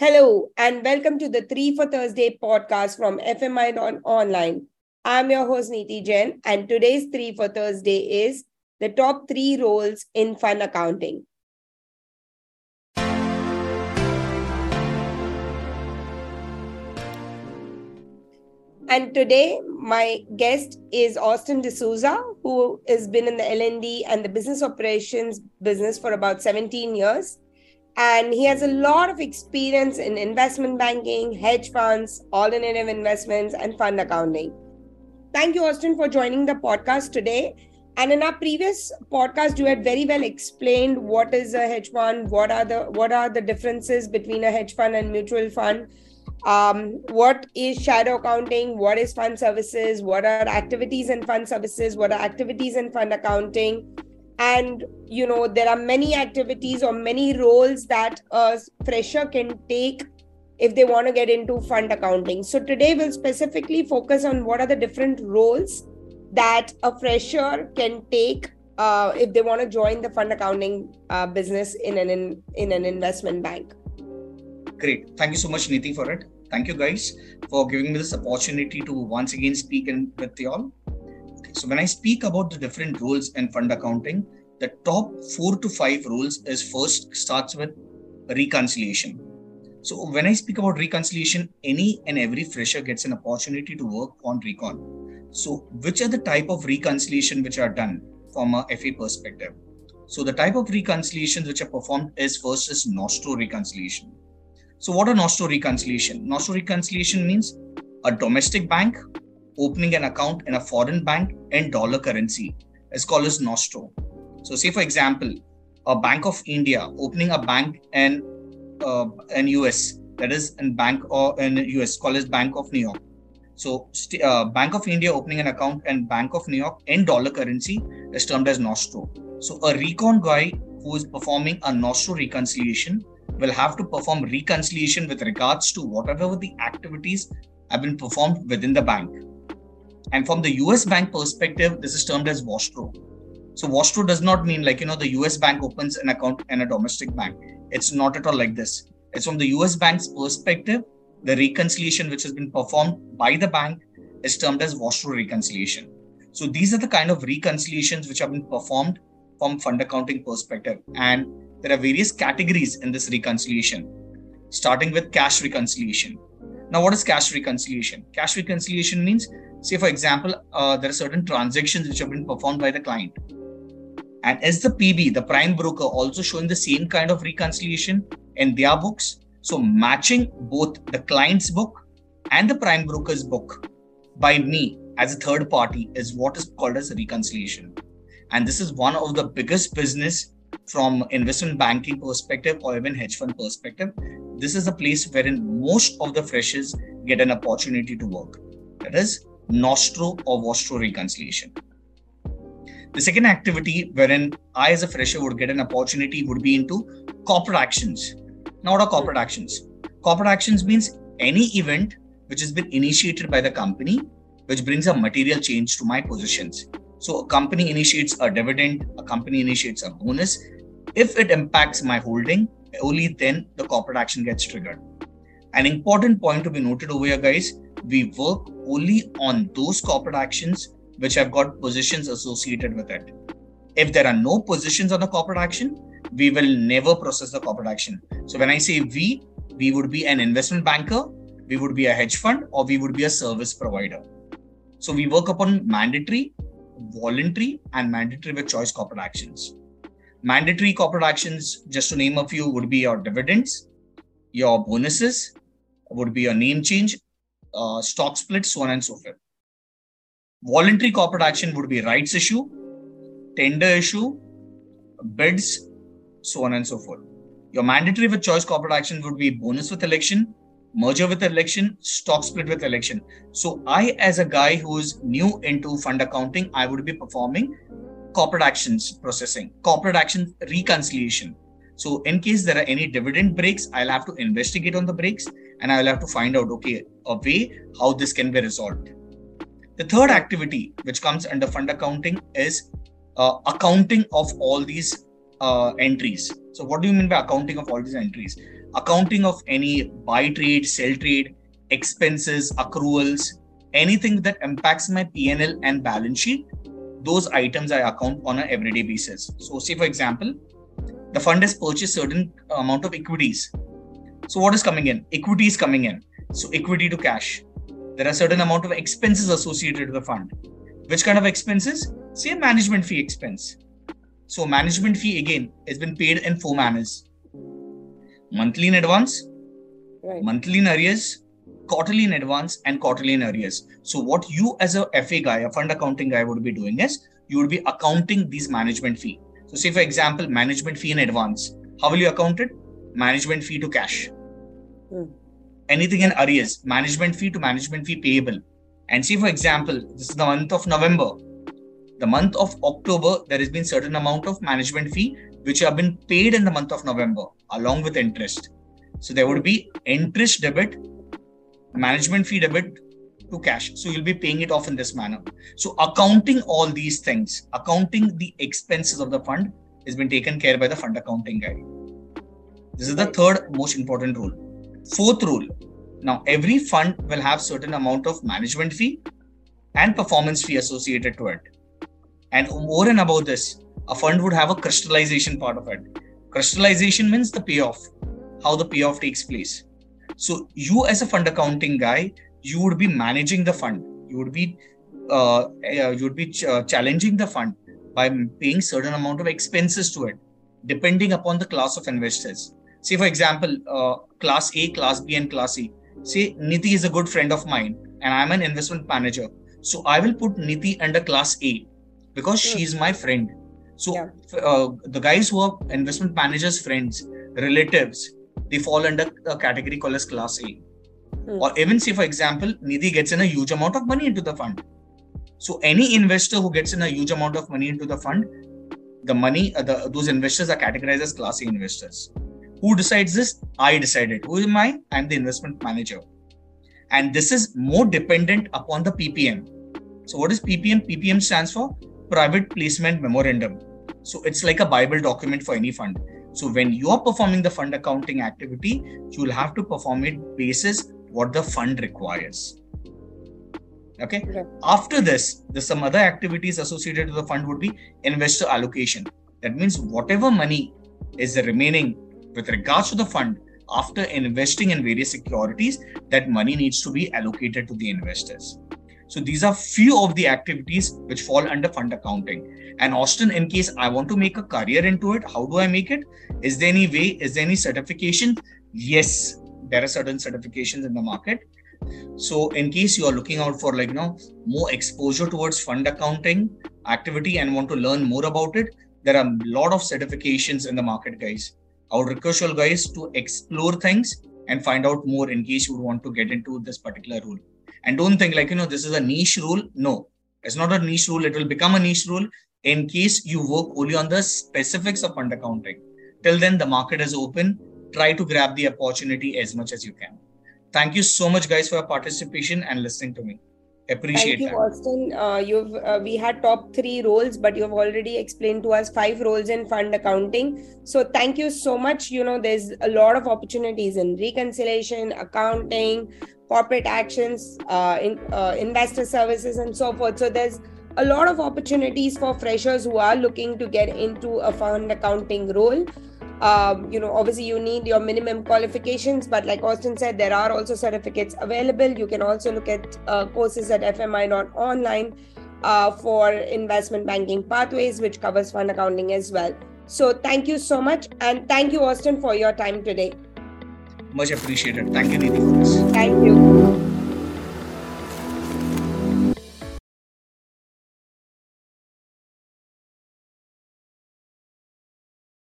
Hello, and welcome to the Three for Thursday podcast from FMI Online. I'm your host, Niti Jain, and today's Three for Thursday is the top three roles in fund accounting. And today, my guest is Austin D'Souza, who has been in the L&D and the business operations business for about 17 years and he has a lot of experience in investment banking, hedge funds, alternative investments, and fund accounting. Thank you, Austin, for joining the podcast today. And in our previous podcast, you had very well explained what is a hedge fund, what are the what are the differences between a hedge fund and mutual fund, um, what is shadow accounting, what is fund services, what are activities in fund services, what are activities in fund accounting, and you know there are many activities or many roles that a fresher can take if they want to get into fund accounting. So today we'll specifically focus on what are the different roles that a fresher can take uh, if they want to join the fund accounting uh, business in an in, in an investment bank. Great. Thank you so much niti for it. Thank you guys for giving me this opportunity to once again speak in, with you all so when I speak about the different roles in fund accounting, the top four to five rules is first starts with reconciliation. So when I speak about reconciliation, any and every fresher gets an opportunity to work on recon. So which are the type of reconciliation which are done from a FA perspective? So the type of reconciliations which are performed is first is nostro reconciliation. So what are nostro reconciliation? Nostro reconciliation means a domestic bank opening an account in a foreign bank in dollar currency is called as nostro. So, say for example, a Bank of India opening a bank in uh, in US, that is in bank or in US called as Bank of New York. So, uh, Bank of India opening an account in Bank of New York in dollar currency is termed as nostro. So, a recon guy who is performing a nostro reconciliation will have to perform reconciliation with regards to whatever the activities have been performed within the bank. And from the US bank perspective, this is termed as Vostro. So Vostro does not mean like, you know, the US bank opens an account in a domestic bank. It's not at all like this. It's from the US bank's perspective, the reconciliation which has been performed by the bank is termed as Vostro reconciliation. So these are the kind of reconciliations which have been performed from fund accounting perspective. And there are various categories in this reconciliation, starting with cash reconciliation. Now, what is cash reconciliation? Cash reconciliation means say for example uh, there are certain transactions which have been performed by the client. And is the pb the prime broker also showing the same kind of reconciliation in their books. So matching both the client's book and the prime broker's book by me as a third party is what is called as reconciliation. And this is one of the biggest business from investment banking perspective or even hedge fund perspective this is a place wherein most of the freshers get an opportunity to work that is nostro or vostro reconciliation. The second activity wherein I, as a fresher, would get an opportunity would be into corporate actions. Now, what are corporate actions? Corporate actions means any event which has been initiated by the company which brings a material change to my positions. So, a company initiates a dividend, a company initiates a bonus. If it impacts my holding, only then the corporate action gets triggered. An important point to be noted over here, guys we work only on those corporate actions which have got positions associated with it. If there are no positions on the corporate action, we will never process the corporate action. So when I say we, we would be an investment banker, we would be a hedge fund, or we would be a service provider. So we work upon mandatory, voluntary, and mandatory with choice corporate actions. Mandatory corporate actions, just to name a few, would be your dividends, your bonuses, would be your name change, uh, stock split, so on and so forth. Voluntary corporate action would be rights issue, tender issue, bids, so on and so forth. Your mandatory with choice corporate action would be bonus with election, merger with election, stock split with election. So I, as a guy who is new into fund accounting, I would be performing corporate actions processing, corporate action reconciliation. So in case there are any dividend breaks, I'll have to investigate on the breaks and I'll have to find out, okay, a way how this can be resolved. The third activity, which comes under fund accounting, is uh, accounting of all these uh, entries. So, what do you mean by accounting of all these entries? accounting of any buy trade, sell trade, expenses, accruals, anything that impacts my PNL and balance sheet, those items I account on an everyday basis. So, say for example, the fund has purchased certain amount of equities. So, what is coming in? Equity is coming in. So, equity to cash. There are certain amount of expenses associated with the fund. Which kind of expenses? Say management fee expense. So, management fee again has been paid in four manners monthly in advance, right. monthly in arrears, quarterly in advance, and quarterly in arrears. So, what you as a FA guy, a fund accounting guy, would be doing is you would be accounting these management fee. So, say for example, management fee in advance. How will you account it? Management fee to cash. Hmm. Anything in arrears, management fee to management fee payable. And say, for example, this is the month of November. The month of October, there has been certain amount of management fee which have been paid in the month of November along with interest. So there would be interest debit, management fee debit to cash. So you'll be paying it off in this manner. So accounting all these things, accounting the expenses of the fund has been taken care by the fund accounting guy. This is the third most important rule. Fourth rule. Now every fund will have certain amount of management fee and performance fee associated to it. And more and about this, a fund would have a crystallization part of it. Crystallization means the payoff, how the payoff takes place. So you as a fund accounting guy, you would be managing the fund. You would be uh, uh, you would be ch- uh, challenging the fund by paying certain amount of expenses to it, depending upon the class of investors. Say, for example, uh, class A, class B, and class C. Say Niti is a good friend of mine, and I'm an investment manager. So I will put Niti under class A because mm. she's my friend so yeah. uh, the guys who are investment managers' friends, relatives, they fall under a category called as Class A. Hmm. Or even say, for example, Nidhi gets in a huge amount of money into the fund. So any investor who gets in a huge amount of money into the fund, the money, uh, the, those investors are categorized as Class A investors. Who decides this? I decided. Who am I? I'm the investment manager. And this is more dependent upon the PPM. So what is PPM? PPM stands for Private Placement Memorandum. So it's like a Bible document for any fund. So when you are performing the fund accounting activity, you will have to perform it basis what the fund requires. Okay. okay. After this, there's some other activities associated with the fund would be investor allocation. That means whatever money is remaining with regards to the fund after investing in various securities, that money needs to be allocated to the investors. So these are few of the activities which fall under fund accounting. And Austin, in case I want to make a career into it, how do I make it? Is there any way? Is there any certification? Yes, there are certain certifications in the market. So in case you are looking out for like you know more exposure towards fund accounting activity and want to learn more about it, there are a lot of certifications in the market, guys. I would request you guys to explore things and find out more in case you want to get into this particular role and don't think like you know this is a niche rule. No it's not a niche rule. It will become a niche rule in case you work only on the specifics of fund accounting till then the market is open. Try to grab the opportunity as much as you can. Thank you so much guys for your participation and listening to me. Appreciate thank you that. austin. Uh, you've uh, we had top three roles but you've already explained to us five roles in fund accounting. So thank you so much. You know there's a lot of opportunities in reconciliation accounting corporate actions, uh, in, uh, investor services, and so forth. So there's a lot of opportunities for freshers who are looking to get into a fund accounting role. Um, you know, obviously you need your minimum qualifications, but like Austin said, there are also certificates available. You can also look at uh, courses at FMI FMI.online uh, for investment banking pathways, which covers fund accounting as well. So thank you so much, and thank you, Austin, for your time today. Much appreciated. Thank you, Nidhi. Thank you.